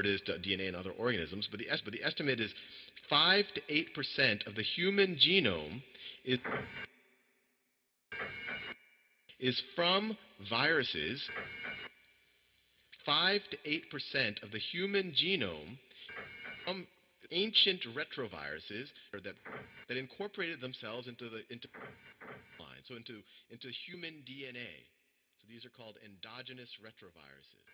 It is uh, to DNA in other organisms, but the, but the estimate is 5 to 8 percent of the human genome is, is from viruses. 5 to 8 percent of the human genome from ancient retroviruses that, that incorporated themselves into the into line, so into, into human DNA. So these are called endogenous retroviruses.